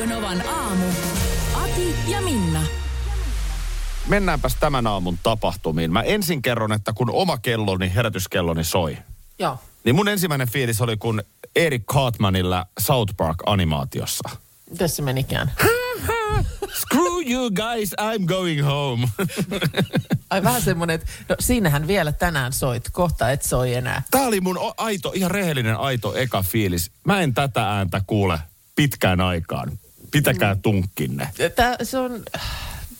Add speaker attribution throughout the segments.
Speaker 1: Radio Novan aamu. Ati ja Minna.
Speaker 2: Mennäänpäs tämän aamun tapahtumiin. Mä ensin kerron, että kun oma kelloni, herätyskelloni soi,
Speaker 3: Joo.
Speaker 2: niin mun ensimmäinen fiilis oli kun Eric Cartmanilla South Park-animaatiossa.
Speaker 3: Mitäs se menikään?
Speaker 2: Screw you guys, I'm going home.
Speaker 3: Ai vähän semmonen, että no siinähän vielä tänään soit, kohta et soi enää.
Speaker 2: Tää oli mun aito, ihan rehellinen aito eka fiilis. Mä en tätä ääntä kuule pitkään aikaan. Pitäkää tunkkinne.
Speaker 3: Tää, se on,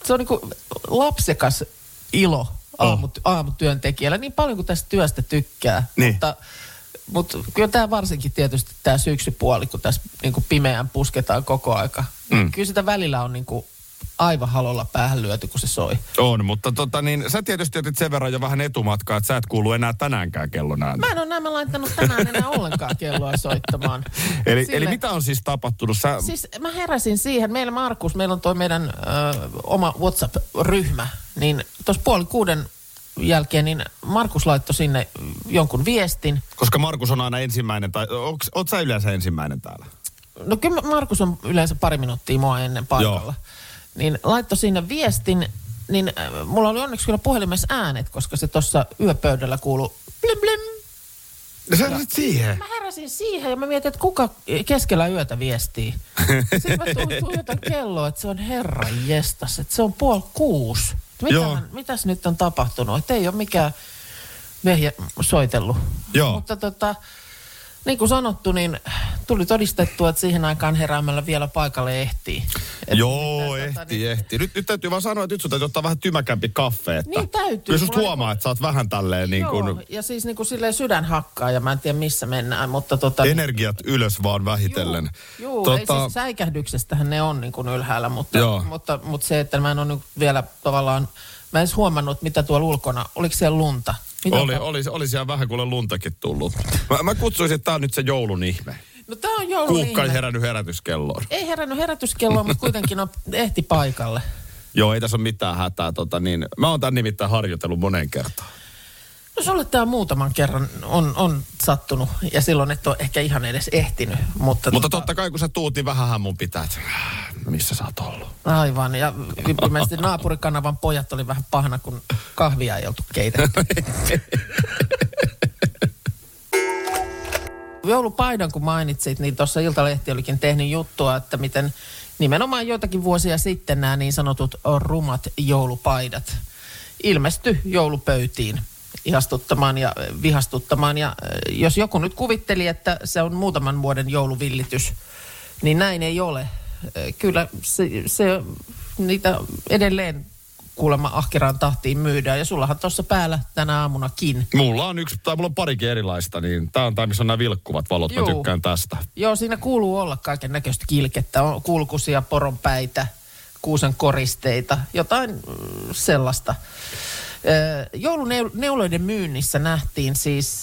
Speaker 3: se on niinku lapsekas ilo aamut, aamutyöntekijällä, niin paljon kuin tästä työstä tykkää.
Speaker 2: Niin.
Speaker 3: Mutta, mutta kyllä tämä varsinkin tietysti tämä syksypuoli, kun tässä niinku pimeään pusketaan koko aika. Mm. Kyllä sitä välillä on niinku aivan halolla päähän lyöty, kun se soi.
Speaker 2: On, mutta tota niin, sä tietysti otit sen verran jo vähän etumatkaa, että sä et kuulu enää tänäänkään kellon ääntä.
Speaker 3: Mä en ole nämä laittanut tänään enää ollenkaan kelloa soittamaan.
Speaker 2: Eli,
Speaker 3: Sille-
Speaker 2: eli mitä on siis tapahtunut? Sä,
Speaker 3: Siis mä heräsin siihen, meillä Markus, meillä on toi meidän ö, oma WhatsApp-ryhmä, niin tuossa puoli kuuden jälkeen, niin Markus laittoi sinne jonkun viestin.
Speaker 2: koska Markus on aina ensimmäinen, tai oot sä yleensä ensimmäinen täällä?
Speaker 3: No kyllä Markus on yleensä pari minuuttia mua ennen paikalla.
Speaker 2: Joo.
Speaker 3: Niin laittoi sinne viestin, niin äh, mulla oli onneksi kyllä puhelimessa äänet, koska se tuossa yöpöydällä kuului blim blim.
Speaker 2: No sä heräsit siihen.
Speaker 3: Mä heräsin siihen ja mä mietin, että kuka keskellä yötä viestii. Sitten mä tu- tuijotan kelloa, että se on herran jestas, että se on puoli kuusi. Mitähän, mitäs nyt on tapahtunut? Että ei ole mikään vehjä soitellut.
Speaker 2: Joo.
Speaker 3: Mutta tota, niin kuin sanottu, niin tuli todistettua, että siihen aikaan heräämällä vielä paikalle ehtii. Et
Speaker 2: Joo,
Speaker 3: mitä,
Speaker 2: ehti,
Speaker 3: tota, niin-
Speaker 2: ehti. Nyt, nyt täytyy vaan sanoa, että nyt sun täytyy ottaa vähän tymäkämpi kaffe. Että
Speaker 3: Niin täytyy.
Speaker 2: Kyllä susta huomaa, että sä oot vähän tälleen niin
Speaker 3: Joo,
Speaker 2: kuin
Speaker 3: ja siis niin kuin silleen sydän hakkaa ja mä en tiedä missä mennään, mutta tota...
Speaker 2: energiat ylös vaan vähitellen.
Speaker 3: Joo, tota... ei siis säikähdyksestähän ne on niin kuin ylhäällä, mutta,
Speaker 2: Joo.
Speaker 3: mutta, mutta se, että mä en ole nyt vielä tavallaan, mä en edes huomannut, mitä tuolla ulkona, oliko siellä lunta? Mitä
Speaker 2: Oli, oli, oli siellä vähän kuule luntakin tullut. Mä, mä kutsuisin, että tää on nyt se joulun ihme.
Speaker 3: No tää on joulun
Speaker 2: Kuukka ei herännyt herätyskelloon.
Speaker 3: Ei herännyt herätyskelloa, mutta kuitenkin on, ehti paikalle.
Speaker 2: Joo, ei tässä ole mitään hätää. Tota, niin, mä oon tän nimittäin harjoitellut moneen kertaan.
Speaker 3: No sulle tämä muutaman kerran on, on sattunut ja silloin et ole ehkä ihan edes ehtinyt. Mutta,
Speaker 2: Mutta
Speaker 3: tota,
Speaker 2: totta kai kun sä tuutin, vähänhän mun pitää, missä sä oot ollut?
Speaker 3: Aivan, ja ilmeisesti naapurikanavan pojat oli vähän pahana, kun kahvia ei oltu keitetty. Joulupaidan kun mainitsit, niin tuossa Iltalehti olikin tehnyt juttua, että miten nimenomaan joitakin vuosia sitten nämä niin sanotut rumat joulupaidat ilmesty joulupöytiin ihastuttamaan ja vihastuttamaan. Ja jos joku nyt kuvitteli, että se on muutaman vuoden jouluvillitys, niin näin ei ole. Kyllä se, se niitä edelleen kuulemma ahkeraan tahtiin myydään. Ja sullahan tuossa päällä tänä aamunakin.
Speaker 2: Mulla on yksi, tai mulla on parikin erilaista, niin tää on tää, missä on nämä vilkkuvat valot.
Speaker 3: Juu.
Speaker 2: Mä tykkään tästä.
Speaker 3: Joo, siinä kuuluu olla kaiken näköistä kilkettä. On kulkusia, poronpäitä, kuusen koristeita, jotain mm, sellaista. Jouluneuloiden myynnissä nähtiin siis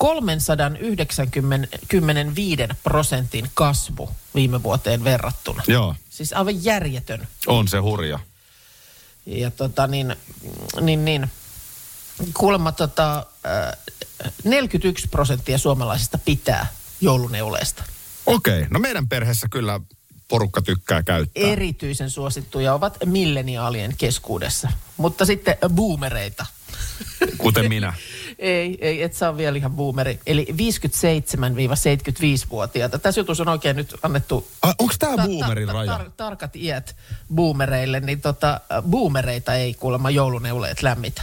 Speaker 3: 395 prosentin kasvu viime vuoteen verrattuna.
Speaker 2: Joo,
Speaker 3: Siis aivan järjetön.
Speaker 2: on se hurja.
Speaker 3: Ja tota niin, niin, niin kuulemma tota, ö, 41 prosenttia suomalaisista pitää jouluneuleesta.
Speaker 2: Okei, no meidän perheessä kyllä porukka tykkää käyttää.
Speaker 3: erityisen suosittuja ovat milleniaalien keskuudessa. Mutta sitten boomereita.
Speaker 2: Kuten minä.
Speaker 3: Ei, ei, et saa vielä ihan boomeri. Eli 57-75-vuotiaita. Tässä jutussa on oikein nyt annettu
Speaker 2: Ai, onks tää
Speaker 3: ta-
Speaker 2: boomerin
Speaker 3: ta-
Speaker 2: raja?
Speaker 3: tar- tarkat iät boomereille, niin tota, boomereita ei kuulemma jouluneuleet lämmitä.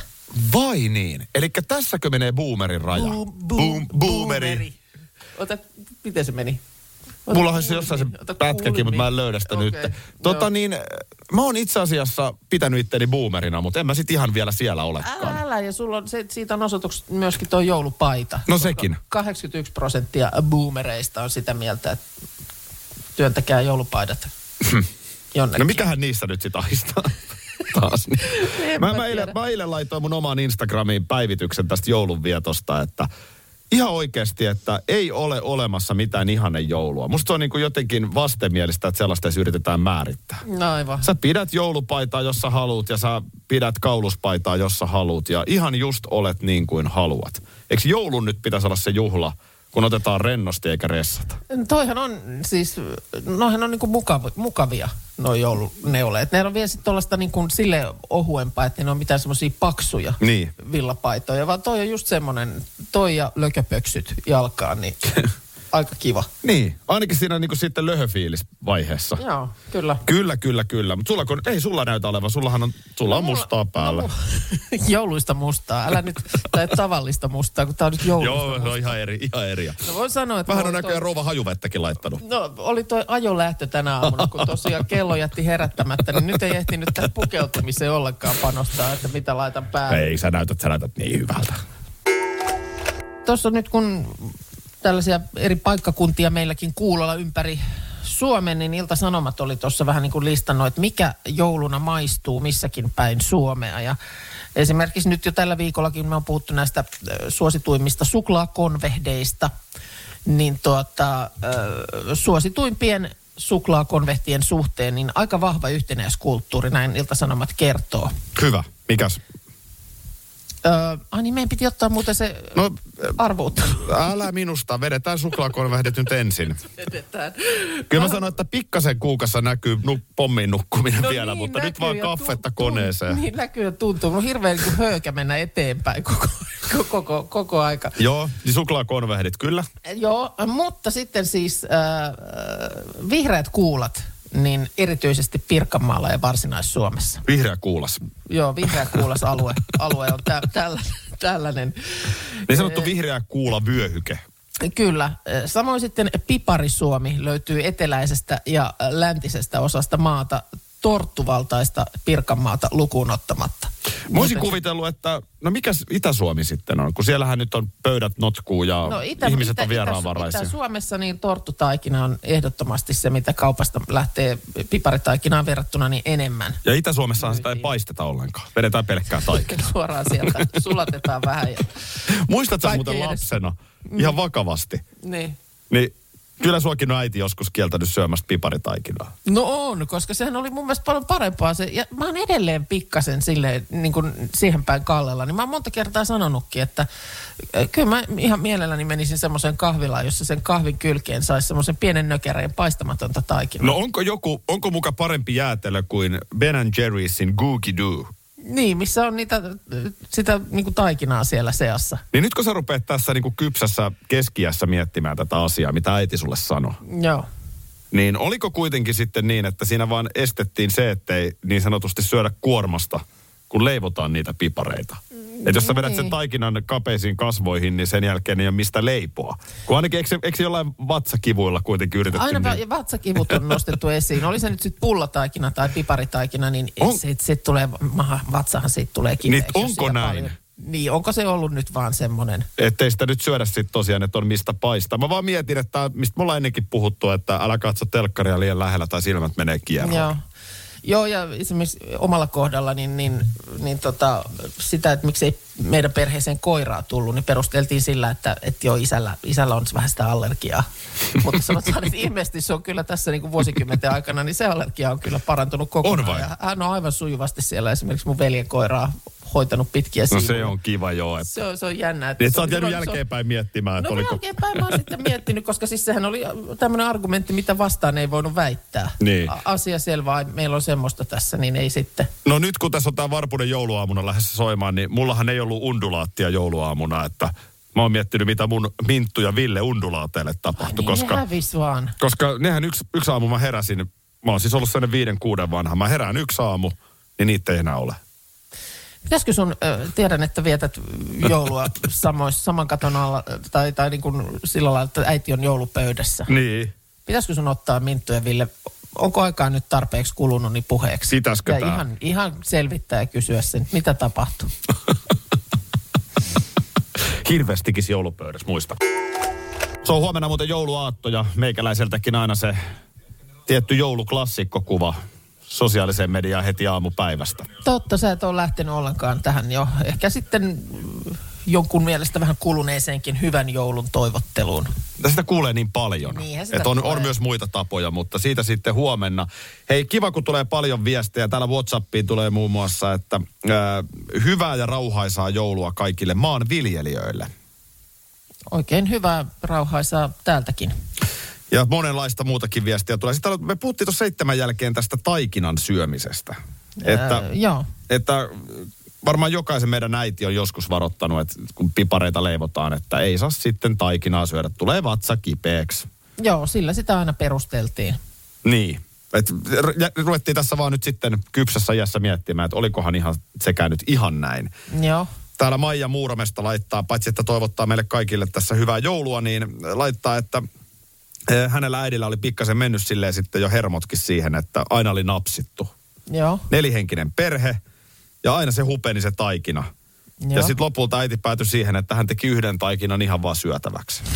Speaker 2: Vai niin? Eli tässäkö menee boomerin raja?
Speaker 3: Boom,
Speaker 2: Boom, boomeri.
Speaker 3: Ota, miten se meni?
Speaker 2: Mulla on se jossain se pätkäkin, mutta mä en löydä sitä
Speaker 3: Okei,
Speaker 2: nyt. Tota
Speaker 3: joo.
Speaker 2: niin, mä oon itse asiassa pitänyt itteni boomerina, mutta en mä sit ihan vielä siellä olekaan.
Speaker 3: Älä, älä, ja sulla on, se, siitä on osoituksena myöskin tuo joulupaita.
Speaker 2: No sekin.
Speaker 3: 81 prosenttia boomereista on sitä mieltä, että työntäkää joulupaidat jonnekin.
Speaker 2: No mitähän niissä nyt sitten ahistaa taas? Niin. Mä,
Speaker 3: mä
Speaker 2: mä, eilen, mä eilen laitoin mun omaan Instagramiin päivityksen tästä joulunvietosta, että ihan oikeasti, että ei ole olemassa mitään ihanne joulua. Musta se on niin kuin jotenkin vastenmielistä, että sellaista edes yritetään määrittää.
Speaker 3: No aivan.
Speaker 2: Sä pidät joulupaitaa, jos sä haluut, ja sä pidät kauluspaitaa, jos sä haluut, ja ihan just olet niin kuin haluat. Eikö joulun nyt pitäisi olla se juhla, kun otetaan rennosti eikä ressata?
Speaker 3: Toihan on siis, noihän on niinku mukavi, mukavia nuo jouluneuleet. Ne on vielä sitten tuollaista niinku sille ohuempaa, että ne on mitään semmoisia paksuja
Speaker 2: Niin.
Speaker 3: villapaitoja, vaan toi on just semmoinen, toi ja lököpöksyt jalkaan, niin aika kiva.
Speaker 2: Niin, ainakin siinä niin kuin sitten löhöfiilis-vaiheessa.
Speaker 3: Joo, kyllä.
Speaker 2: Kyllä, kyllä, kyllä. Mutta sulla, kun, ei sulla näytä olevan, sullahan on, sulla on
Speaker 3: No mulla-
Speaker 2: mustaa päällä.
Speaker 3: No, jouluista mustaa. Älä nyt, tai tavallista mustaa, kun tää on nyt jouluista
Speaker 2: Joo, se
Speaker 3: mustaa.
Speaker 2: on ihan eri, ihan eri.
Speaker 3: No voin sanoa, että...
Speaker 2: Vähän on näköjään
Speaker 3: toi-
Speaker 2: rouva hajuvettäkin laittanut.
Speaker 3: No oli toi ajolähtö tänä aamuna, kun tosiaan kello jätti herättämättä, niin nyt ei ehtinyt tähän pukeutumiseen ollenkaan panostaa, että mitä laitan päälle.
Speaker 2: Ei, sä näytät, sä näytät niin hyvältä.
Speaker 3: Tuossa nyt kun tällaisia eri paikkakuntia meilläkin kuulolla ympäri Suomen, niin Ilta-Sanomat oli tuossa vähän niin kuin listannut, että mikä jouluna maistuu missäkin päin Suomea. Ja esimerkiksi nyt jo tällä viikollakin me on puhuttu näistä suosituimmista suklaakonvehdeista, niin tuota, suosituimpien suklaakonvehtien suhteen, niin aika vahva yhtenäiskulttuuri, näin Ilta-Sanomat kertoo.
Speaker 2: Hyvä. Mikäs?
Speaker 3: Ö, ai niin, meidän piti ottaa muuten se
Speaker 2: No,
Speaker 3: arvuuttelu.
Speaker 2: älä minusta. Vedetään suklaakonvehdet nyt ensin.
Speaker 3: Edetään.
Speaker 2: Kyllä mä sanoin, että pikkasen kuukassa näkyy nu, pommin nukkuminen
Speaker 3: No
Speaker 2: vielä,
Speaker 3: niin,
Speaker 2: mutta nyt vaan kaffetta
Speaker 3: tu- tu-
Speaker 2: koneeseen.
Speaker 3: Niin näkyy ja tuntuu. Mun hirveän niin höykä mennä eteenpäin koko, koko, koko, koko aika.
Speaker 2: Joo, niin suklaakonvehdit, kyllä.
Speaker 3: Joo, mutta sitten siis äh, vihreät kuulat, niin erityisesti Pirkanmaalla ja Varsinais-Suomessa.
Speaker 2: Vihreä kuulas.
Speaker 3: Joo, vihreä kuulas alue, alue on tä, tällä, tällainen.
Speaker 2: Niin sanottu vihreä kuula vyöhyke.
Speaker 3: Kyllä. Samoin sitten Piparisuomi löytyy eteläisestä ja läntisestä osasta maata torttuvaltaista Pirkanmaata lukuun ottamatta.
Speaker 2: Mä olisin kuvitellut, että no mikäs Itä-Suomi sitten on, kun siellähän nyt on pöydät notkuu ja no, ihmiset on vieraanvaraisia.
Speaker 3: Itä, Suomessa niin torttutaikina on ehdottomasti se, mitä kaupasta lähtee piparitaikinaan verrattuna niin enemmän.
Speaker 2: Ja Itä-Suomessahan sitä ei paisteta ollenkaan. Vedetään pelkkää taikinaa.
Speaker 3: Suoraan sieltä sulatetaan vähän. Ja,
Speaker 2: Muistatko muuten
Speaker 3: edes-
Speaker 2: lapsena, ihan vakavasti,
Speaker 3: niin.
Speaker 2: niin kyllä suakin on äiti joskus kieltänyt syömästä piparitaikinaa.
Speaker 3: No on, koska sehän oli mun mielestä paljon parempaa se. Ja mä oon edelleen pikkasen silleen, niin kuin siihen päin kallella. Niin mä oon monta kertaa sanonutkin, että äh, kyllä mä ihan mielelläni menisin semmoiseen kahvilaan, jossa sen kahvin kylkeen saisi semmoisen pienen nökereen paistamatonta taikinaa.
Speaker 2: No onko joku, onko muka parempi jäätelö kuin Ben Jerry'sin Googie Doo?
Speaker 3: Niin, missä on niitä, sitä niin kuin taikinaa siellä seassa.
Speaker 2: Niin nyt kun sä rupeat tässä niin kuin kypsässä keskiässä miettimään tätä asiaa, mitä äiti sulle sanoi,
Speaker 3: Joo.
Speaker 2: niin oliko kuitenkin sitten niin, että siinä vaan estettiin se, ettei niin sanotusti syödä kuormasta, kun leivotaan niitä pipareita? Että jos sä vedät sen taikinan kapeisiin kasvoihin, niin sen jälkeen ei ole mistä leipoa. Kun ainakin, eikö eikö jollain vatsakivuilla kuitenkin yritetty?
Speaker 3: Aina
Speaker 2: niin?
Speaker 3: vatsakivut on nostettu esiin. Oli se nyt sitten pullataikina tai piparitaikina, niin
Speaker 2: On-
Speaker 3: se, se tulee, maha, vatsahan siitä tulee kipeäksi.
Speaker 2: Niin, onko näin?
Speaker 3: paljon- Niin, onko se ollut nyt vaan semmoinen?
Speaker 2: Ettei sitä nyt syödä sitten tosiaan, että on mistä paistaa. Mä vaan mietin, että mistä me ollaan ennenkin puhuttu, että älä katso telkkaria liian lähellä tai silmät menee kierroon.
Speaker 3: Joo. Joo, ja esimerkiksi omalla kohdalla, niin, niin, niin tota, sitä, että miksei meidän perheeseen koiraa tullut, niin perusteltiin sillä, että, että joo, isällä, isällä on vähän sitä allergiaa. Mutta sanotaan, että ilmeisesti se on kyllä tässä niin kuin vuosikymmenten aikana, niin se allergia on kyllä parantunut kokonaan.
Speaker 2: On vai?
Speaker 3: Ja hän on aivan sujuvasti siellä esimerkiksi mun veljen koiraa hoitanut pitkiä
Speaker 2: No se on kiva joo. Että...
Speaker 3: Se on, se on jännä. Että
Speaker 2: Niin, sä
Speaker 3: on-
Speaker 2: oot jäänyt
Speaker 3: se on-
Speaker 2: jälkeenpäin miettimään, että
Speaker 3: No
Speaker 2: oliko...
Speaker 3: jälkeenpäin mä oon sitten miettinyt, koska siis sehän oli tämmöinen argumentti, mitä vastaan ei voinut väittää.
Speaker 2: Niin.
Speaker 3: Asia selvä, ai, meillä on semmoista tässä, niin ei sitten.
Speaker 2: No nyt kun tässä on tämä Varpunen jouluaamuna lähdössä soimaan, niin mullahan ei ollut undulaattia jouluaamuna, että mä oon miettinyt, mitä mun Minttu ja Ville undulaateille tapahtui,
Speaker 3: Niin
Speaker 2: koska,
Speaker 3: ne vaan.
Speaker 2: koska nehän yksi, yksi aamu mä heräsin, mä oon siis ollut sellainen viiden kuuden vanha, mä herään yksi aamu, niin niitä ei enää ole.
Speaker 3: Pitäisikö sun, ö, tiedän, että vietät joulua samois, saman katon alla, tai, tai niin kuin sillä lailla, että äiti on joulupöydässä.
Speaker 2: Niin.
Speaker 3: Pitäisikö sun ottaa Minttu ja Ville, onko aikaa nyt tarpeeksi kulunut niin puheeksi?
Speaker 2: Pitäisikö
Speaker 3: ja
Speaker 2: tää?
Speaker 3: ihan, ihan selvittää ja kysyä sen, mitä tapahtuu.
Speaker 2: Hirvestikis joulupöydässä, muista. Se on huomenna muuten jouluaatto ja meikäläiseltäkin aina se tietty jouluklassikkokuva sosiaaliseen mediaan heti aamupäivästä.
Speaker 3: Totta, sä et ole lähtenyt ollenkaan tähän jo. Ehkä sitten jonkun mielestä vähän kuluneeseenkin hyvän joulun toivotteluun.
Speaker 2: Sitä kuulee niin paljon.
Speaker 3: Sitä
Speaker 2: että on, on myös muita tapoja, mutta siitä sitten huomenna. Hei, kiva kun tulee paljon viestejä. Täällä Whatsappiin tulee muun muassa, että ää, hyvää ja rauhaisaa joulua kaikille maanviljelijöille.
Speaker 3: Oikein hyvää rauhaisaa täältäkin.
Speaker 2: Ja monenlaista muutakin viestiä tulee. Sitten me puhuttiin tuossa seitsemän jälkeen tästä taikinan syömisestä. Että,
Speaker 3: Ää, joo.
Speaker 2: että varmaan jokaisen meidän äiti on joskus varoittanut, että kun pipareita leivotaan, että ei saa sitten taikinaa syödä. Tulee vatsa kipeäksi.
Speaker 3: Joo, sillä sitä aina perusteltiin.
Speaker 2: Niin. Et ruvettiin tässä vaan nyt sitten kypsässä iässä miettimään, että olikohan ihan sekä nyt ihan näin.
Speaker 3: Joo.
Speaker 2: Täällä Maija Muuramesta laittaa, paitsi että toivottaa meille kaikille tässä hyvää joulua, niin laittaa, että hänellä äidillä oli pikkasen mennyt silleen sitten jo hermotkin siihen, että aina oli napsittu.
Speaker 3: Joo.
Speaker 2: Nelihenkinen perhe ja aina se hupeni se taikina. Ja
Speaker 3: Joo.
Speaker 2: sitten lopulta äiti päätyi siihen, että hän teki yhden taikinan ihan vaan syötäväksi.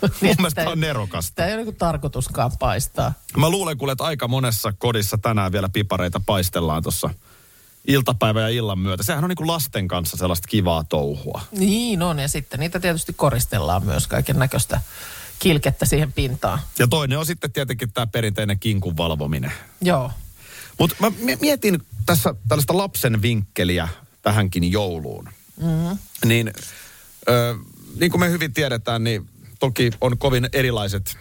Speaker 2: Mun mielestä
Speaker 3: Sitä
Speaker 2: tää on nerokasta.
Speaker 3: Sitä ei ole niin tarkoituskaan paistaa.
Speaker 2: Mä luulen kuule, että aika monessa kodissa tänään vielä pipareita paistellaan tuossa iltapäivä ja illan myötä. Sehän on niin kuin lasten kanssa sellaista kivaa touhua.
Speaker 3: Niin on, ja sitten niitä tietysti koristellaan myös kaiken näköistä kilkettä siihen pintaan.
Speaker 2: Ja toinen on sitten tietenkin tämä perinteinen kinkun valvominen.
Speaker 3: Joo.
Speaker 2: Mutta mä mi- mietin tässä tällaista lapsen vinkkeliä tähänkin jouluun. Mm-hmm. Niin, ö, niin kuin me hyvin tiedetään, niin toki on kovin erilaiset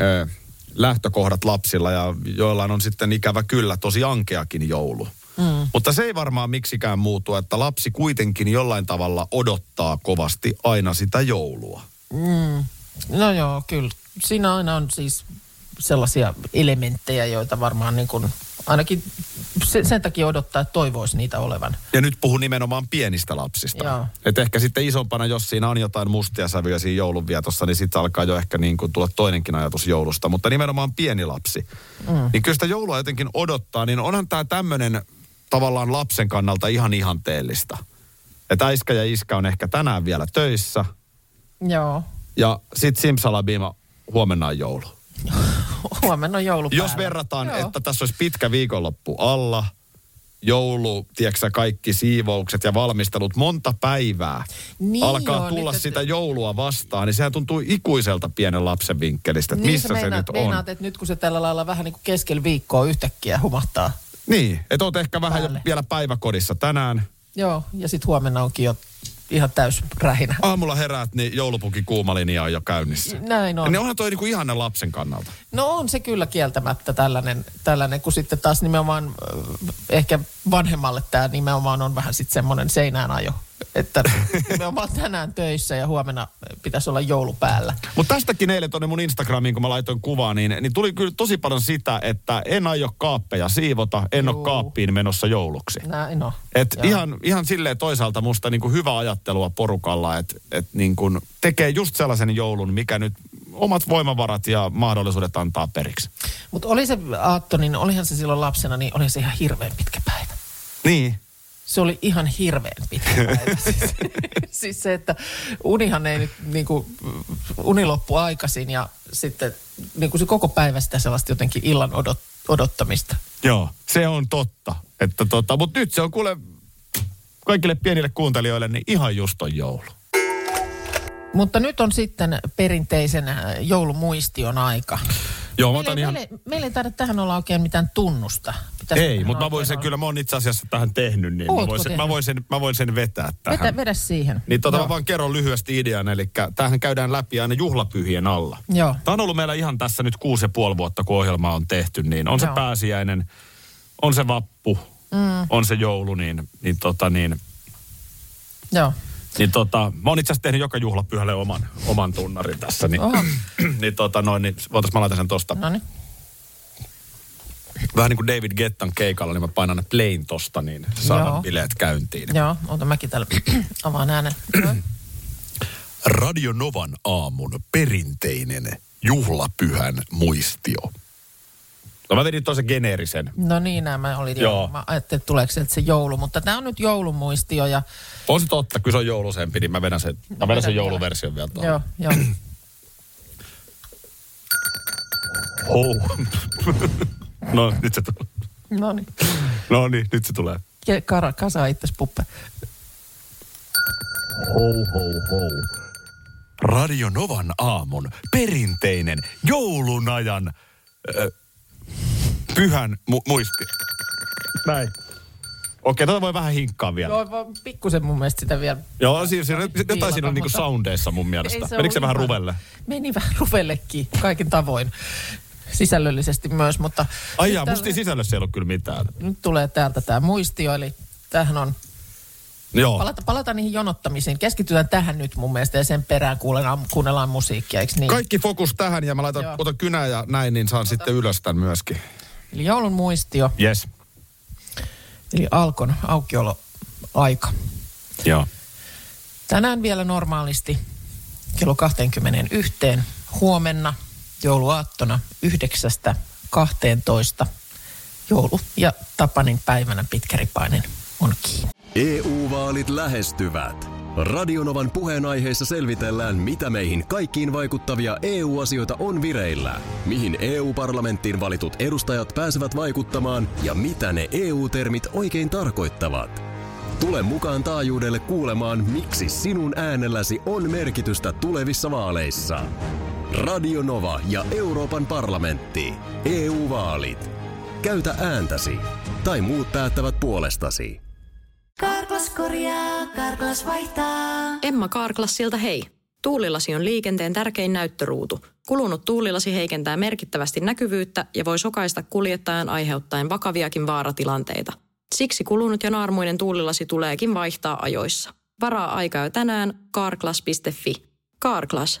Speaker 2: ö, lähtökohdat lapsilla ja joillain on sitten ikävä kyllä tosi ankeakin joulu. Mm. Mutta se ei varmaan miksikään muutu, että lapsi kuitenkin jollain tavalla odottaa kovasti aina sitä joulua.
Speaker 3: No joo, kyllä. Siinä aina on siis sellaisia elementtejä, joita varmaan niin kuin, ainakin se, sen takia odottaa, että toivoisi niitä olevan.
Speaker 2: Ja nyt puhun nimenomaan pienistä lapsista.
Speaker 3: Joo.
Speaker 2: Et ehkä sitten isompana, jos siinä on jotain mustia sävyjä siinä joulunvietossa, niin sitten alkaa jo ehkä niin kuin tulla toinenkin ajatus joulusta. Mutta nimenomaan pieni lapsi. Mm. Niin kyllä sitä joulua jotenkin odottaa, niin onhan tämä tämmöinen tavallaan lapsen kannalta ihan ihanteellista. Että äiskä ja iskä on ehkä tänään vielä töissä.
Speaker 3: Joo.
Speaker 2: Ja sitten simsalabima, huomenna on joulu.
Speaker 3: Huomenna on joulupäivä.
Speaker 2: Jos verrataan,
Speaker 3: Joo.
Speaker 2: että tässä olisi pitkä viikonloppu alla, joulu, tiedätkö, kaikki siivoukset ja valmistelut monta päivää
Speaker 3: Niin
Speaker 2: alkaa
Speaker 3: joo,
Speaker 2: tulla
Speaker 3: nyt, et-
Speaker 2: sitä joulua vastaan, niin sehän tuntuu ikuiselta pienen lapsen vinkkelistä, että
Speaker 3: niin
Speaker 2: missä
Speaker 3: sä
Speaker 2: se
Speaker 3: meinaat,
Speaker 2: nyt on.
Speaker 3: Meinaat, että nyt kun se tällä lailla vähän niin kuin keskellä viikkoa yhtäkkiä humahtaa.
Speaker 2: Niin, että oot ehkä vähän jo
Speaker 3: Päälle.
Speaker 2: vielä päiväkodissa tänään.
Speaker 3: Joo, ja sitten huomenna onkin jo ihan täys rähinä.
Speaker 2: Aamulla heräät, niin joulupukin kuuma linja on jo käynnissä.
Speaker 3: Näin on.
Speaker 2: Niin onhan toi niinku ihanne lapsen kannalta.
Speaker 3: No on se kyllä kieltämättä tällainen, tällainen kun sitten taas nimenomaan ehkä vanhemmalle tämä nimenomaan on vähän sitten semmoinen seinään ajo. Että nimenomaan tänään töissä ja huomenna pitäisi olla joulu päällä.
Speaker 2: Mutta tästäkin eilen tuonne mun Instagramiin, kun mä laitoin kuvaa, niin, niin tuli kyllä tosi paljon sitä, että en aio kaappeja siivota, en ole
Speaker 3: Juu.
Speaker 2: kaappiin menossa jouluksi.
Speaker 3: Näin no.
Speaker 2: Et
Speaker 3: Joo.
Speaker 2: ihan, ihan silleen toisaalta musta niinku hyvä ajattelua porukalla, että et niinku tekee just sellaisen joulun, mikä nyt omat voimavarat ja mahdollisuudet antaa periksi.
Speaker 3: Mutta oli se Aatto, niin olihan se silloin lapsena, niin oli se ihan hirveän pitkä päivä.
Speaker 2: Niin.
Speaker 3: Se oli ihan hirveän pitkä päivä. siis, siis se, että unihan ei nyt niin kuin, uni loppu aikaisin ja sitten niin kuin se koko päivä sitä sellaista jotenkin illan odot, odottamista.
Speaker 2: Joo, se on totta. Että tota, mutta nyt se on kuule kaikille pienille kuuntelijoille niin ihan just on joulu.
Speaker 3: Mutta nyt on sitten perinteisen äh, joulumuistion aika.
Speaker 2: Joo, mä otan
Speaker 3: ei,
Speaker 2: ihan...
Speaker 3: meillä, meillä ei taida tähän olla oikein mitään tunnusta. Pitäisikö
Speaker 2: Ei,
Speaker 3: tähän
Speaker 2: mutta mä voin sen kyllä, mä oon itse asiassa tähän tehnyt, niin mä voin, sen, mä, voin sen, mä voin sen vetää tähän.
Speaker 3: Vetä, vedä siihen.
Speaker 2: Niin tota
Speaker 3: Joo.
Speaker 2: mä vaan kerron lyhyesti idean, eli tämähän käydään läpi aina juhlapyhien alla.
Speaker 3: Joo.
Speaker 2: Tämä on ollut meillä ihan tässä nyt kuusi ja puoli vuotta, kun ohjelma on tehty, niin on se
Speaker 3: Joo.
Speaker 2: pääsiäinen, on se vappu, mm. on se joulu, niin, niin, tota, niin,
Speaker 3: Joo.
Speaker 2: niin tota, mä oon itse asiassa tehnyt joka juhlapyhälle oman, oman tunnarin tässä, niin,
Speaker 3: Oho.
Speaker 2: niin, tota, noin, niin voitais mä laitan sen tosta.
Speaker 3: No niin.
Speaker 2: Vähän niin kuin David Gettan keikalla, niin mä painan ne plain tosta, niin saadaan
Speaker 3: Joo.
Speaker 2: bileet käyntiin.
Speaker 3: Joo, ota mäkin täällä avaan äänen.
Speaker 2: Radio Novan aamun perinteinen juhlapyhän muistio. No mä vedin toisen geneerisen.
Speaker 3: No niin, nämä oli
Speaker 2: Joo.
Speaker 3: jo. Mä ajattelin, että tuleeko sieltä se joulu, mutta tämä on nyt joulumuistio ja
Speaker 2: On se totta, kun se on joulusempi, niin mä vedän sen, mä vedän
Speaker 3: vedän
Speaker 2: sen
Speaker 3: vielä.
Speaker 2: jouluversion vielä tuohon.
Speaker 3: joo, joo.
Speaker 2: Hou. no, nyt se tulee.
Speaker 3: No niin.
Speaker 2: No niin, nyt se tulee.
Speaker 3: Kara, kasa itses puppe.
Speaker 2: Hou, hou, hou. Radio Novan aamun perinteinen joulunajan ö, pyhän mu- muisti. Näin. Okei, tota voi vähän hinkkaa vielä.
Speaker 3: Joo, vaan pikkusen mun mielestä sitä vielä.
Speaker 2: Joo, siinä, siinä, jotain siinä on niinku
Speaker 3: mutta-
Speaker 2: soundeissa mun mielestä.
Speaker 3: Ei se
Speaker 2: Menikö se vähän ruvelle?
Speaker 3: Meni vähän ruvellekin kaikin tavoin. Sisällöllisesti myös, mutta...
Speaker 2: Ai jaa, musta ei sisällössä ei ollut kyllä mitään.
Speaker 3: Nyt tulee täältä tämä muistio, eli tämähän on...
Speaker 2: Joo.
Speaker 3: Palata, palataan niihin jonottamisiin. Keskitytään tähän nyt mun mielestä ja sen perään kuunnellaan, kuunnellaan musiikkia, eikö niin?
Speaker 2: Kaikki fokus tähän ja mä laitan,
Speaker 3: Joo.
Speaker 2: otan kynää ja näin, niin saan sitten ylös tämän myöskin.
Speaker 3: Eli joulun muistio,
Speaker 2: Yes.
Speaker 3: eli Alkon aukioloaika.
Speaker 2: Joo.
Speaker 3: Tänään vielä normaalisti kello 21. Huomenna jouluaattona 9.12. Joulu ja Tapanin päivänä pitkäripainen on kiinni.
Speaker 4: EU-vaalit lähestyvät. Radionovan puheenaiheessa selvitellään, mitä meihin kaikkiin vaikuttavia EU-asioita on vireillä, mihin EU-parlamenttiin valitut edustajat pääsevät vaikuttamaan ja mitä ne EU-termit oikein tarkoittavat. Tule mukaan taajuudelle kuulemaan, miksi sinun äänelläsi on merkitystä tulevissa vaaleissa. Radio Nova ja Euroopan parlamentti. EU-vaalit. Käytä ääntäsi. Tai muut päättävät puolestasi.
Speaker 5: Karklas korjaa, Karklas vaihtaa.
Speaker 6: Emma Karklassilta hei. Tuulilasi on liikenteen tärkein näyttöruutu. Kulunut tuulilasi heikentää merkittävästi näkyvyyttä ja voi sokaista kuljettajan aiheuttaen vakaviakin vaaratilanteita. Siksi kulunut ja naarmuinen tuulilasi tuleekin vaihtaa ajoissa. Varaa aikaa jo tänään karklas.fi. Karklas,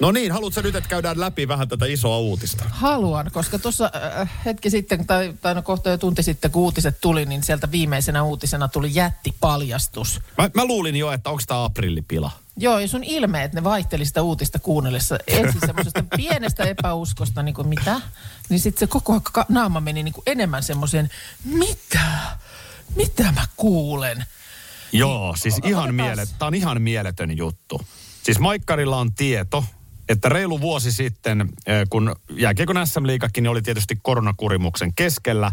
Speaker 2: No niin, haluatko nyt, että käydään läpi vähän tätä isoa uutista?
Speaker 3: Haluan, koska tuossa äh, hetki sitten, tai, tai no kohta jo tunti sitten, kun uutiset tuli, niin sieltä viimeisenä uutisena tuli jättipaljastus.
Speaker 2: Mä, mä luulin jo, että onko tämä aprillipila.
Speaker 3: Joo, ja sun ilmeet, ne vaihteli sitä uutista kuunnellessa. Ensin semmoisesta pienestä epäuskosta, niin kuin mitä? Niin sitten se koko ka- naama meni niin kuin enemmän semmoiseen, mitä? Mitä mä kuulen?
Speaker 2: Joo, siis ihan
Speaker 3: Otetaan's-
Speaker 2: mielet, tää on ihan mieletön juttu. Siis Maikkarilla on tieto, että reilu vuosi sitten, eh, kun jääkiekon SM-liikakin niin oli tietysti koronakurimuksen keskellä,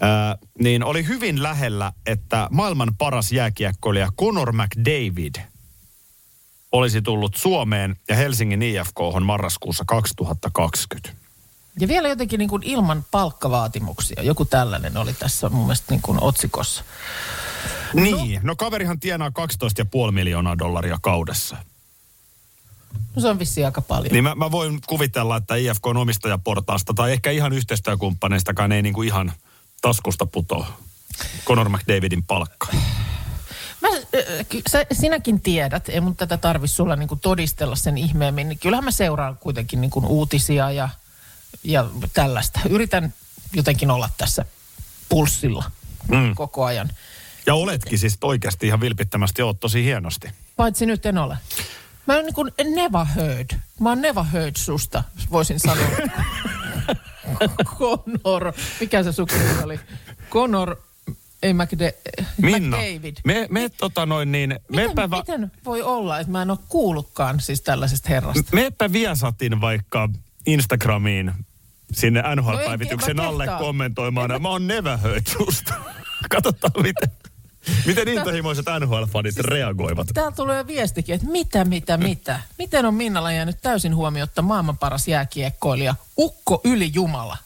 Speaker 2: ää, niin oli hyvin lähellä, että maailman paras jääkiekkoilija Conor McDavid olisi tullut Suomeen ja Helsingin IFK marraskuussa 2020.
Speaker 3: Ja vielä jotenkin niin kuin ilman palkkavaatimuksia. Joku tällainen oli tässä mun mielestä niin kuin otsikossa.
Speaker 2: Niin, no kaverihan tienaa 12,5 miljoonaa dollaria kaudessa.
Speaker 3: No se on vissiin aika paljon.
Speaker 2: Niin mä, mä voin kuvitella, että IFK on omistajaportaasta tai ehkä ihan yhteistyökumppaneistakaan ei niinku ihan taskusta putoa Conor McDavidin palkka.
Speaker 3: Mä, äh, sä, sinäkin tiedät, ei mun tätä tarvi sulla niinku todistella sen ihmeemmin. Niin kyllähän mä seuraan kuitenkin niinku uutisia ja, ja tällaista. Yritän jotenkin olla tässä pulssilla mm. koko ajan.
Speaker 2: Ja oletkin siis oikeasti ihan vilpittömästi, oot tosi hienosti.
Speaker 3: Paitsi nyt en ole. Mä oon niin kuin never heard. Mä oon never heard susta, voisin sanoa. Conor, mikä se sukunimi oli? Conor, ei McDe,
Speaker 2: Minna,
Speaker 3: McDavid.
Speaker 2: me, me tota noin niin,
Speaker 3: Miten,
Speaker 2: meepä, va,
Speaker 3: miten voi olla, että mä en ole kuullutkaan siis tällaisesta herrasta?
Speaker 2: meepä Viasatin vaikka Instagramiin sinne
Speaker 3: No
Speaker 2: NHL-päivityksen
Speaker 3: en- en mä
Speaker 2: alle
Speaker 3: kehtaa.
Speaker 2: kommentoimaan. ja Mä oon never heard susta. Katsotaan miten, miten intohimoiset NHL-fanit reagoivat.
Speaker 3: Täällä tulee viestikin, että mitä, mitä, mitä. Miten on Minnalla jäänyt täysin huomiotta maailman paras jääkiekkoilija Ukko Yli Jumala,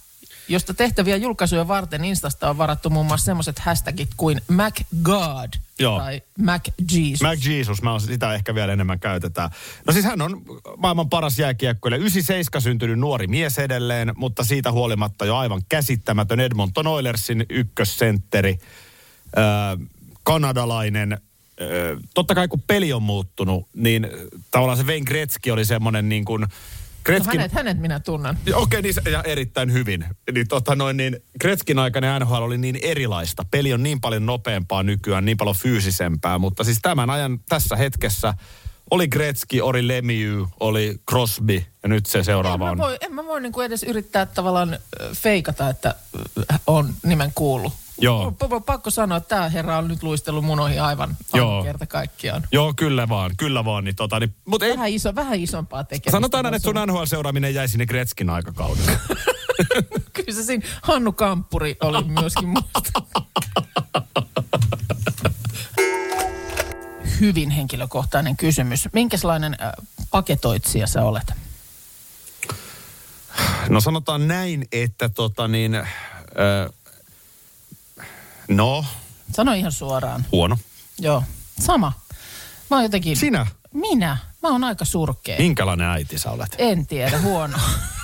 Speaker 3: josta tehtäviä julkaisuja varten Instasta on varattu muun muassa semmoiset hashtagit kuin MacGod
Speaker 2: Joo.
Speaker 3: tai MacJesus.
Speaker 2: Mac Jesus, mä oon sitä ehkä vielä enemmän käytetään. No siis hän on maailman paras jääkiekkoilija. 97 syntynyt nuori mies edelleen, mutta siitä huolimatta jo aivan käsittämätön Edmonton Oilersin ykkössentteri. Öö, kanadalainen. Totta kai kun peli on muuttunut, niin tavallaan se Wayne Gretzky oli semmoinen niin kuin Gretzkin,
Speaker 3: No hänet, hänet minä tunnen.
Speaker 2: Okei, niin, se- ja erittäin hyvin. Niin, tota noin, niin Gretzkin aikainen NHL oli niin erilaista. Peli on niin paljon nopeampaa nykyään, niin paljon fyysisempää. Mutta siis tämän ajan tässä hetkessä oli Gretzky, oli Lemieux, oli Crosby ja nyt se
Speaker 3: En
Speaker 2: seuraava
Speaker 3: mä
Speaker 2: on.
Speaker 3: voi, en mä voi niinku edes yrittää tavallaan feikata, että on nimen kuullut.
Speaker 2: Joo.
Speaker 3: Mun pakko sanoa, että tämä herra on nyt luistellut munoihin aivan,
Speaker 2: Joo.
Speaker 3: kerta kaikkiaan.
Speaker 2: Joo, kyllä vaan, kyllä vaan. Niin, tota, niin, mutta ei,
Speaker 3: Vähän, iso, vähän isompaa tekemistä.
Speaker 2: sanotaan
Speaker 3: on
Speaker 2: että sun. NHL-seuraaminen jäi sinne Gretzkin aikakaudelle.
Speaker 3: Kyllä se siinä Hannu Kamppuri oli myöskin musta. Hyvin henkilökohtainen kysymys. Minkälainen äh, paketoitsija sä olet?
Speaker 2: No sanotaan näin, että tota niin, ö, no,
Speaker 3: Sano ihan suoraan.
Speaker 2: huono.
Speaker 3: Joo, sama. Mä oon jotenkin...
Speaker 2: Sinä,
Speaker 3: Minä? Mä oon aika surkea.
Speaker 2: minkälainen äiti sä olet?
Speaker 3: En tiedä, huono.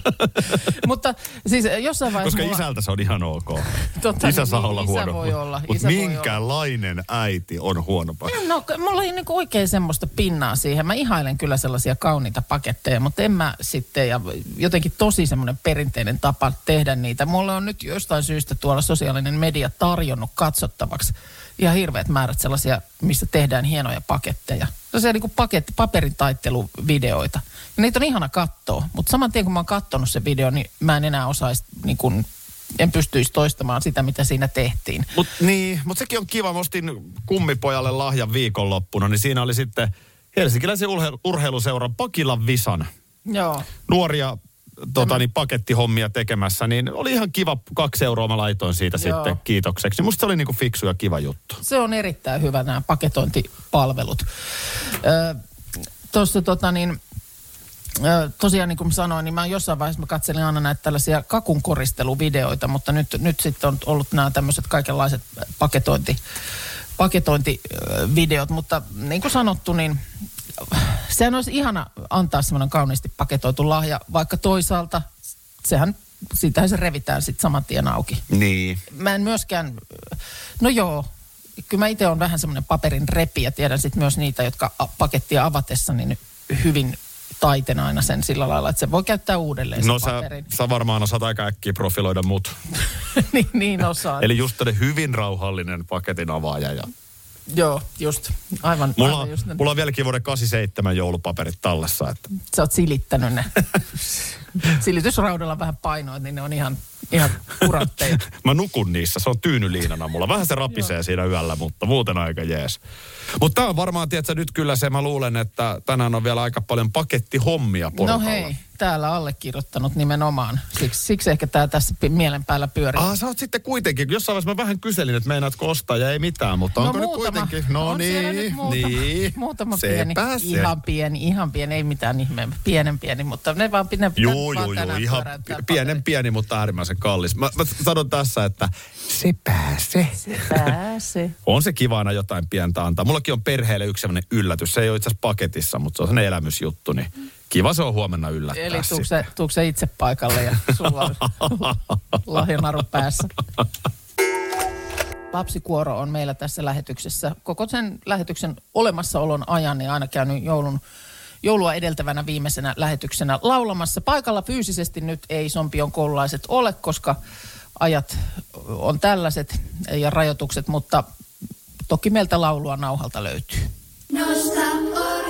Speaker 3: Mutta siis jossain vaiheessa...
Speaker 2: Koska
Speaker 3: mulla-
Speaker 2: isältä se on ihan ok.
Speaker 3: Totta,
Speaker 2: isä
Speaker 3: niin,
Speaker 2: saa
Speaker 3: niin,
Speaker 2: olla
Speaker 3: isä
Speaker 2: huono.
Speaker 3: voi olla,
Speaker 2: Mutta
Speaker 3: isä voi olla.
Speaker 2: minkälainen äiti on huono paketti?
Speaker 3: No mulla ei niinku oikein semmoista pinnaa siihen. Mä ihailen kyllä sellaisia kauniita paketteja, mutta en mä sitten, ja jotenkin tosi semmoinen perinteinen tapa tehdä niitä. Mulle on nyt jostain syystä tuolla sosiaalinen media tarjonnut katsottavaksi ihan hirveät määrät sellaisia, missä tehdään hienoja paketteja. Sellaisia niinku paketti, paperin taitteluvideoita. Ja niitä on ihana katsoa, mutta saman tien kun mä oon katsonut sen videon, niin mä en enää osaisi, niin kun, en pystyisi toistamaan sitä, mitä siinä tehtiin.
Speaker 2: Mut, niin, mutta sekin on kiva. Mä ostin kummipojalle lahjan viikonloppuna, niin siinä oli sitten Helsinkiläisen urhe- urheiluseuran Pakilan Visan
Speaker 3: Joo.
Speaker 2: nuoria tota, niin, pakettihommia tekemässä, niin oli ihan kiva. Kaksi euroa mä laitoin siitä
Speaker 3: Joo.
Speaker 2: sitten kiitokseksi. Musta se oli niinku fiksu ja kiva juttu.
Speaker 3: Se on erittäin hyvä nämä paketointipalvelut. Tuossa tota niin, ö, tosiaan niin kuin sanoin, niin mä jossain vaiheessa mä katselin aina näitä tällaisia kakunkoristeluvideoita, mutta nyt, nyt sitten on ollut nämä tämmöiset kaikenlaiset paketointi, paketointivideot, mutta niin kuin sanottu, niin sehän olisi ihana antaa semmoinen kauniisti paketoitu lahja, vaikka toisaalta sehän, siitähän se revitään sitten saman tien auki
Speaker 2: Niin.
Speaker 3: mä en myöskään, no joo, kyllä mä itse olen vähän semmoinen paperin repi ja tiedän sitten myös niitä, jotka pakettia avatessa niin hyvin taiten aina sen sillä lailla, että se voi käyttää uudelleen
Speaker 2: No
Speaker 3: sen
Speaker 2: sä,
Speaker 3: paperin.
Speaker 2: sä varmaan osaat aika äkkiä profiloida mut.
Speaker 3: niin, niin osaa.
Speaker 2: Eli just hyvin rauhallinen paketin avaaja. Ja
Speaker 3: Joo, just. Aivan,
Speaker 2: mulla,
Speaker 3: aivan just
Speaker 2: mulla on vieläkin vuoden 87 joulupaperit tallessa. Että.
Speaker 3: Sä oot silittänyt ne. Silitysraudalla vähän painoit, niin ne on ihan, ihan kurantteja.
Speaker 2: Mä nukun niissä, se on tyynyliinana mulla. Vähän se rapisee siinä yöllä, mutta muuten aika jees. Mutta tää on varmaan, tiedätkö, nyt kyllä se, mä luulen, että tänään on vielä aika paljon pakettihommia
Speaker 3: No
Speaker 2: porukalla.
Speaker 3: hei, täällä allekirjoittanut nimenomaan. Siksi, siksi ehkä tämä tässä mielen päällä pyörii.
Speaker 2: Ah, sä oot sitten kuitenkin, jossain vaiheessa mä vähän kyselin, että meinaatko ostaa ja ei mitään, mutta onko nyt kuitenkin? No niin,
Speaker 3: nyt muutama,
Speaker 2: niin.
Speaker 3: muutama pieni,
Speaker 2: se.
Speaker 3: ihan pieni, ihan pieni, ei mitään ihmeä, pienen pieni, mutta ne vaan, ne
Speaker 2: Joo,
Speaker 3: vaan
Speaker 2: joo, ihan pienen pieni, mutta äärimmäisen kallis. Mä, mä sanon tässä, että se pääsee.
Speaker 3: Se pääsee.
Speaker 2: On se kiva aina jotain pientä antaa. Mullakin on perheelle yksi sellainen yllätys. Se ei ole itse asiassa paketissa, mutta se on sellainen elämysjuttu, niin kiva se on huomenna yllättää
Speaker 3: Eli tuuko
Speaker 2: sitten.
Speaker 3: se, tuuko se itse paikalle ja sulla on lahjanaru päässä? Lapsikuoro on meillä tässä lähetyksessä. Koko sen lähetyksen olemassaolon ajan niin aina käynyt joulun, joulua edeltävänä viimeisenä lähetyksenä laulamassa. Paikalla fyysisesti nyt ei Sompion koululaiset ole, koska ajat on tällaiset ja rajoitukset, mutta toki meiltä laulua nauhalta löytyy.
Speaker 5: Nosta orhi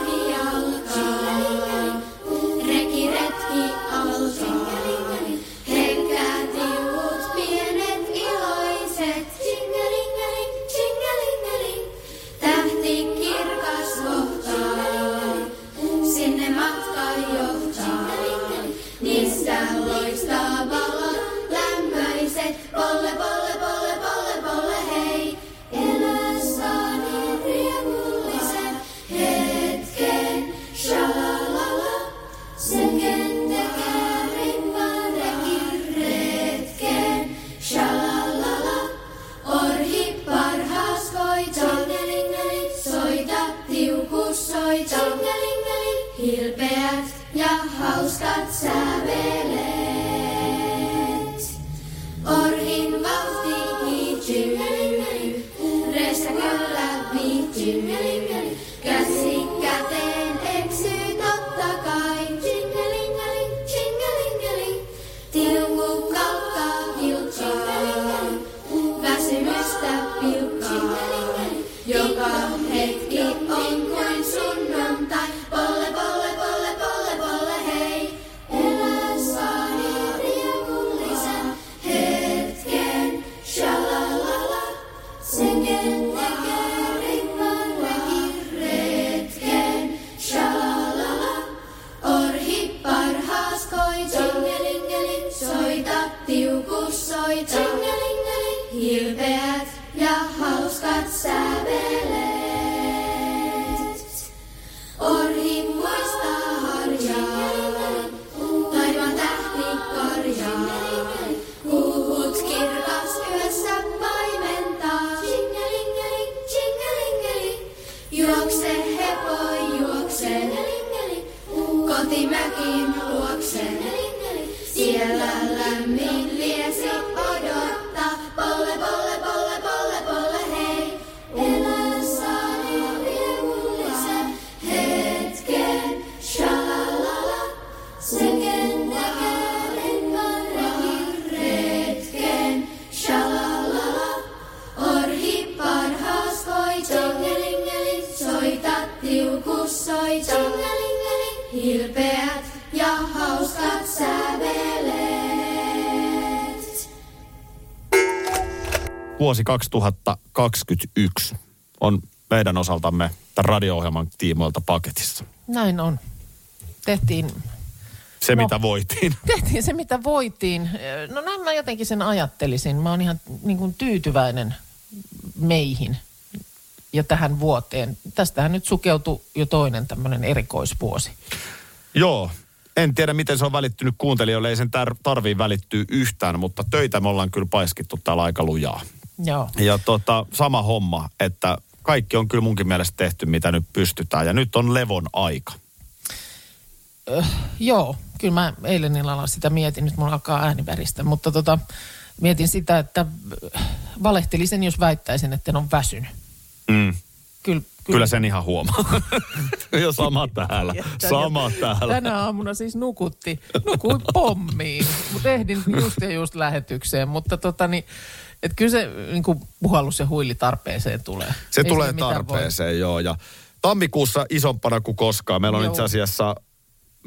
Speaker 5: Juokse hepo, juokse. Kotimäkin luokse. Siellä
Speaker 2: Vuosi 2021 on meidän osaltamme tämän radio-ohjelman tiimoilta paketissa.
Speaker 3: Näin on. Tehtiin,
Speaker 2: Se,
Speaker 3: No.
Speaker 2: mitä voitiin.
Speaker 3: tehtiin se, mitä voitiin. No näin mä jotenkin sen ajattelisin. Mä oon ihan niin kuin tyytyväinen meihin ja tähän vuoteen. Tästähän nyt sukeutui jo toinen tämmöinen erikoisvuosi.
Speaker 2: Joo. En tiedä, miten se on välittynyt kuuntelijoille. Ei sen tar- tarvii välittyä yhtään, mutta töitä me ollaan kyllä paiskittu täällä aika lujaa.
Speaker 3: Joo.
Speaker 2: Ja tota, sama homma, että kaikki on kyllä munkin mielestä tehty, mitä nyt pystytään. Ja nyt on levon aika.
Speaker 3: Joo, kyllä mä eilen illalla sitä mietin, nyt mulla alkaa ääni väristä, mutta tota, mietin sitä, että valehtelisin, jos väittäisin, että en ole väsynyt.
Speaker 2: Mm.
Speaker 3: Kyllä,
Speaker 2: Kyllä sen ihan huomaa. ja sama täällä. Sama täällä.
Speaker 3: Tänä aamuna siis nukutti, nukuin pommiin, mutta ehdin just ja just lähetykseen, mutta tota niin, että kyllä se niin kuin puhallus ja huili tarpeeseen tulee.
Speaker 2: Se
Speaker 3: Ei
Speaker 2: tulee tarpeeseen, joo. Ja tammikuussa isompana kuin koskaan. Meillä on
Speaker 3: Joo.
Speaker 2: itse asiassa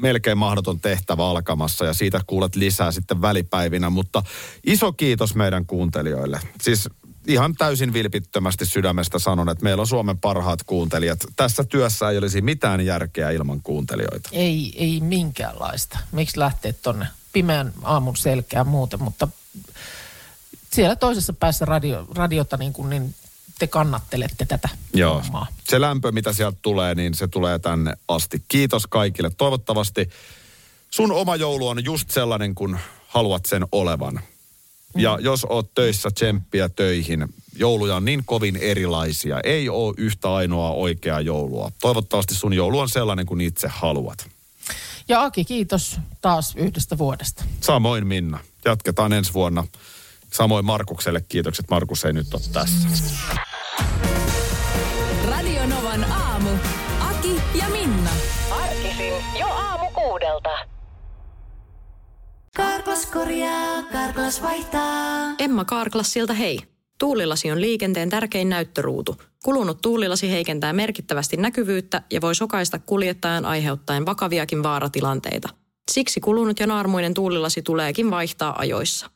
Speaker 2: melkein mahdoton tehtävä alkamassa ja siitä kuulet lisää sitten välipäivinä. Mutta iso kiitos meidän kuuntelijoille. Siis ihan täysin vilpittömästi sydämestä sanon, että meillä on Suomen parhaat kuuntelijat. Tässä työssä ei olisi mitään järkeä ilman kuuntelijoita.
Speaker 3: voi. Ei, ei minkäänlaista. Miksi lähteä tonne pimeän aamun selkään muuten, mutta siellä toisessa päässä radio, radiota niin, kuin, niin te kannattelette tätä
Speaker 2: Joo.
Speaker 3: hommaa.
Speaker 2: Se lämpö, mitä sieltä tulee, niin se tulee tänne asti. Kiitos kaikille. Toivottavasti sun oma joulu on just sellainen, kun haluat sen olevan. Ja jos oot töissä tsemppiä töihin, jouluja on niin kovin erilaisia. Ei ole yhtä ainoaa oikeaa joulua. Toivottavasti sun joulu on sellainen, kuin itse haluat.
Speaker 3: Ja Aki, kiitos taas yhdestä vuodesta.
Speaker 2: Samoin Minna. Jatketaan ensi vuonna. Samoin Markukselle kiitokset. Markus ei nyt ole tässä.
Speaker 1: Radio Novan aamu. Aki ja Minna.
Speaker 7: Arkisin jo aamu kuudelta.
Speaker 5: Karklas korjaa, Karklas vaihtaa.
Speaker 6: Emma Karklassilta hei. Tuulilasi on liikenteen tärkein näyttöruutu. Kulunut tuulilasi heikentää merkittävästi näkyvyyttä ja voi sokaista kuljettajan aiheuttaen vakaviakin vaaratilanteita. Siksi kulunut ja naarmuinen tuulilasi tuleekin vaihtaa ajoissa.